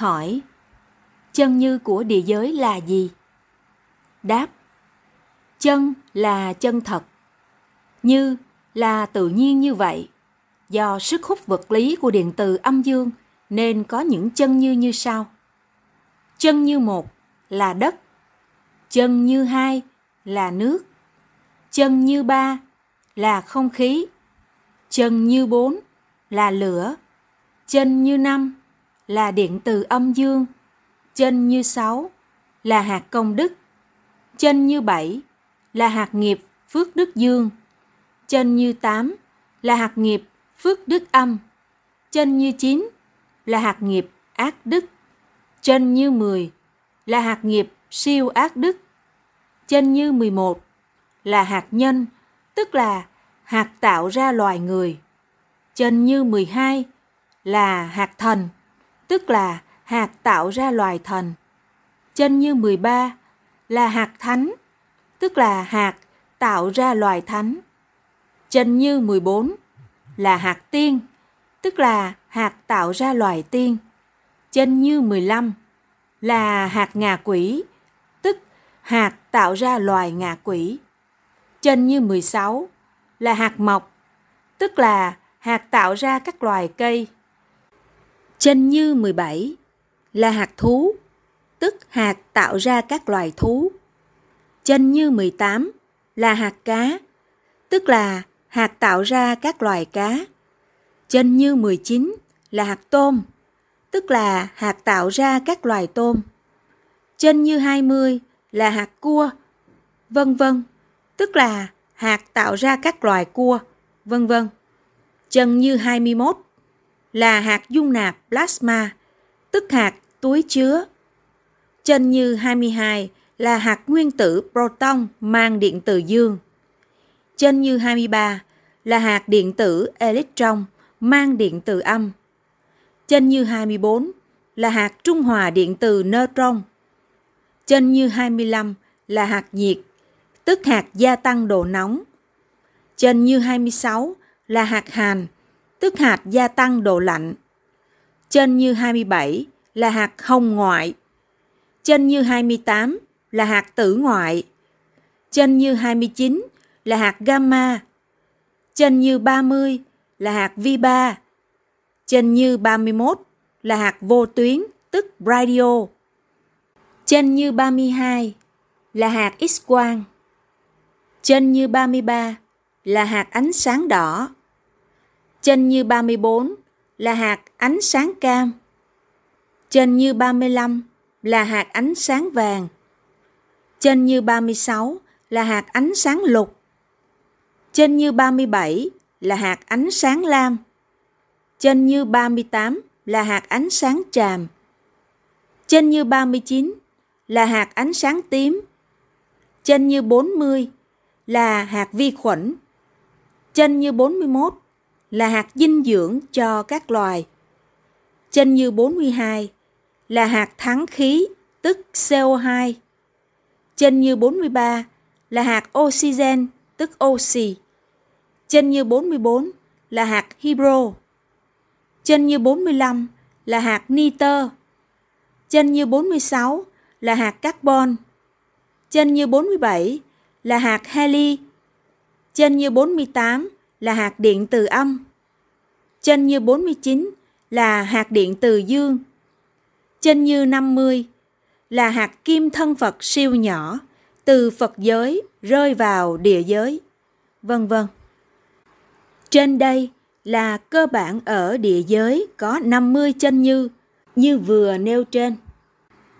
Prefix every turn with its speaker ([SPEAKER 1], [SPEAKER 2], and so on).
[SPEAKER 1] Hỏi, chân như của địa giới là gì? Đáp, chân là chân thật, như là tự nhiên như vậy. Do sức hút vật lý của điện từ âm dương nên có những chân như như sau. Chân như một là đất, chân như hai là nước, chân như ba là không khí, chân như bốn là lửa, chân như năm là điện từ âm dương, chân như sáu là hạt công đức, chân như bảy là hạt nghiệp phước đức dương, chân như tám là hạt nghiệp phước đức âm, chân như chín là hạt nghiệp ác đức, chân như mười là hạt nghiệp siêu ác đức, chân như mười một là hạt nhân, tức là hạt tạo ra loài người. Chân như mười hai là hạt thần, tức là hạt tạo ra loài thần. Chân như 13 là hạt thánh, tức là hạt tạo ra loài thánh. Chân như 14 là hạt tiên, tức là hạt tạo ra loài tiên. Chân như 15 là hạt ngà quỷ, tức hạt tạo ra loài ngà quỷ. Chân như 16 là hạt mọc, tức là hạt tạo ra các loài cây. Chân như 17 là hạt thú, tức hạt tạo ra các loài thú. Chân như 18 là hạt cá, tức là hạt tạo ra các loài cá. Chân như 19 là hạt tôm, tức là hạt tạo ra các loài tôm. Chân như 20 là hạt cua, vân vân, tức là hạt tạo ra các loài cua, vân vân. Chân như 21 là hạt dung nạp plasma, tức hạt túi chứa. Chân như 22 là hạt nguyên tử proton mang điện từ dương. Chân như 23 là hạt điện tử electron mang điện từ âm. Chân như 24 là hạt trung hòa điện từ neutron. Chân như 25 là hạt nhiệt, tức hạt gia tăng độ nóng. Chân như 26 là hạt hàn, tức hạt gia tăng độ lạnh. Chân như 27 là hạt hồng ngoại. Chân như 28 là hạt tử ngoại. Chân như 29 là hạt gamma. Chân như 30 là hạt vi ba. Chân như 31 là hạt vô tuyến, tức radio. Chân như 32 là hạt X-quang. Chân như 33 là hạt ánh sáng đỏ. Chân như 34 là hạt ánh sáng cam. Chân như 35 là hạt ánh sáng vàng. Chân như 36 là hạt ánh sáng lục. Chân như 37 là hạt ánh sáng lam. Chân như 38 là hạt ánh sáng tràm. Chân như 39 là hạt ánh sáng tím. Chân như 40 là hạt vi khuẩn. Chân như 41 là hạt dinh dưỡng cho các loài. Chênh như 42 là hạt thắng khí, tức CO2. Chênh như 43 là hạt oxygen, tức oxy. Chênh như 44 là hạt hydro. Chênh như 45 là hạt nitơ. Chênh như 46 là hạt carbon. Chênh như 47 là hạt heli. Chênh như 48 là là hạt điện từ âm. chênh như 49 là hạt điện từ dương. chênh như 50 là hạt kim thân Phật siêu nhỏ từ Phật giới rơi vào địa giới, vân vân. Trên đây là cơ bản ở địa giới có 50 chân như, như vừa nêu trên.